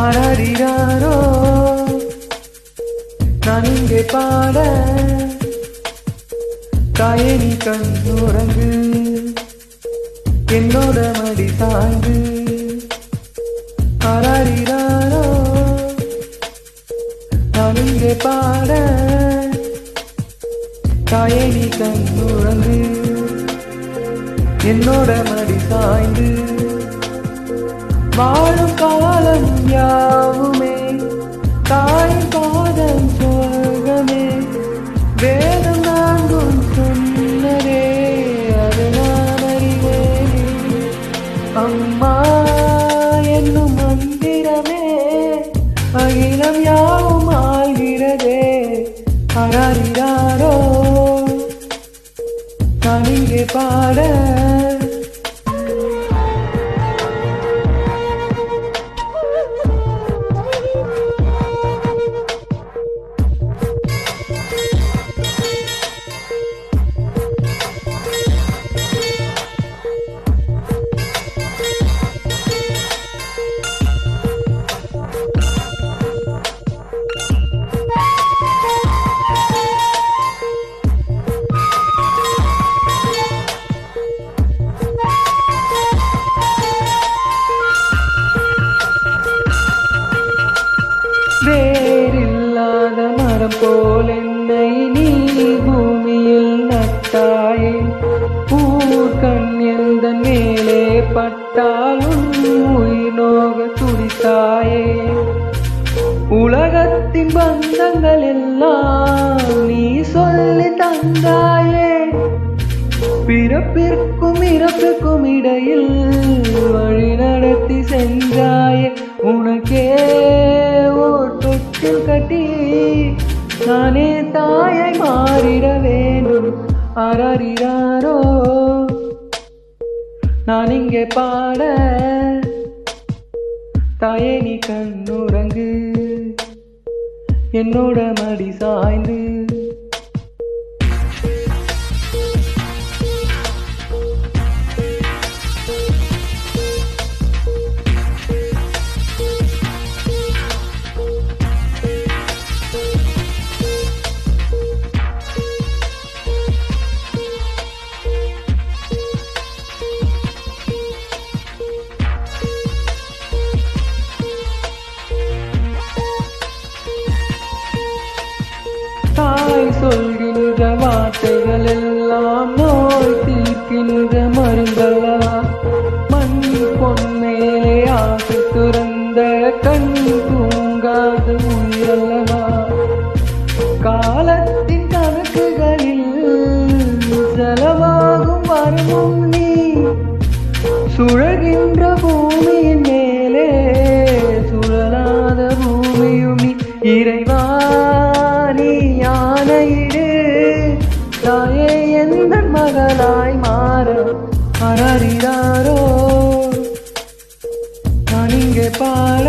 அராரிராரோ நான் இங்கே பாட தாயே கண் உறங்கு. என்னோட மடி சாய்ந்து அராரிராரோ நான் இங்கே பாட தாயே கண் உறங்கு. என்னோட மடி சாய்ந்து வாழும் காலம் யாவுமே தாய் பாதம் சொர்க்கமே. வேதம் நான்கும் சொன்னதே அது நான் அறிவேனே. அம்மா என்னும் மந்திரமே அகிலம் யாவும் ஆள்கிறதே. அறாரிடாரோ நான் இங்கே பாட மரம் போல் என்னை நீ பூமியில் நட்டாயே பூக்கண் எந்த மேலே பட்டாலும் உயிரோக துடித்தாயே. உலகத்தின் பந்தங்கள் எல்லாம் நீ சொல்லி தந்தாயே. பிறப்பிற்கும் இறப்பிற்கும் இடையில் வழி நடத்தி சென்றாயே. உனக்கே ஓர் தொட்டில் கட்டி நானே தாயை மாறிட வேண்டும். அரறிறாரோ நான் இங்கே பாட. தாயே நீ கண்ணுறங்கு. என்னோட மடி சாய்ந்து. சொல்கின்ற வார்த்தைகள் எல்லாம் நோய் தீர்க்கின்ற மருந்தல்லவா மண் பொன்மேலே ஆசை துறந்த கண் தூங்காத உயிரல்லவா மகளாய் மாற அரறிதாரோ நான் இங்கே பாட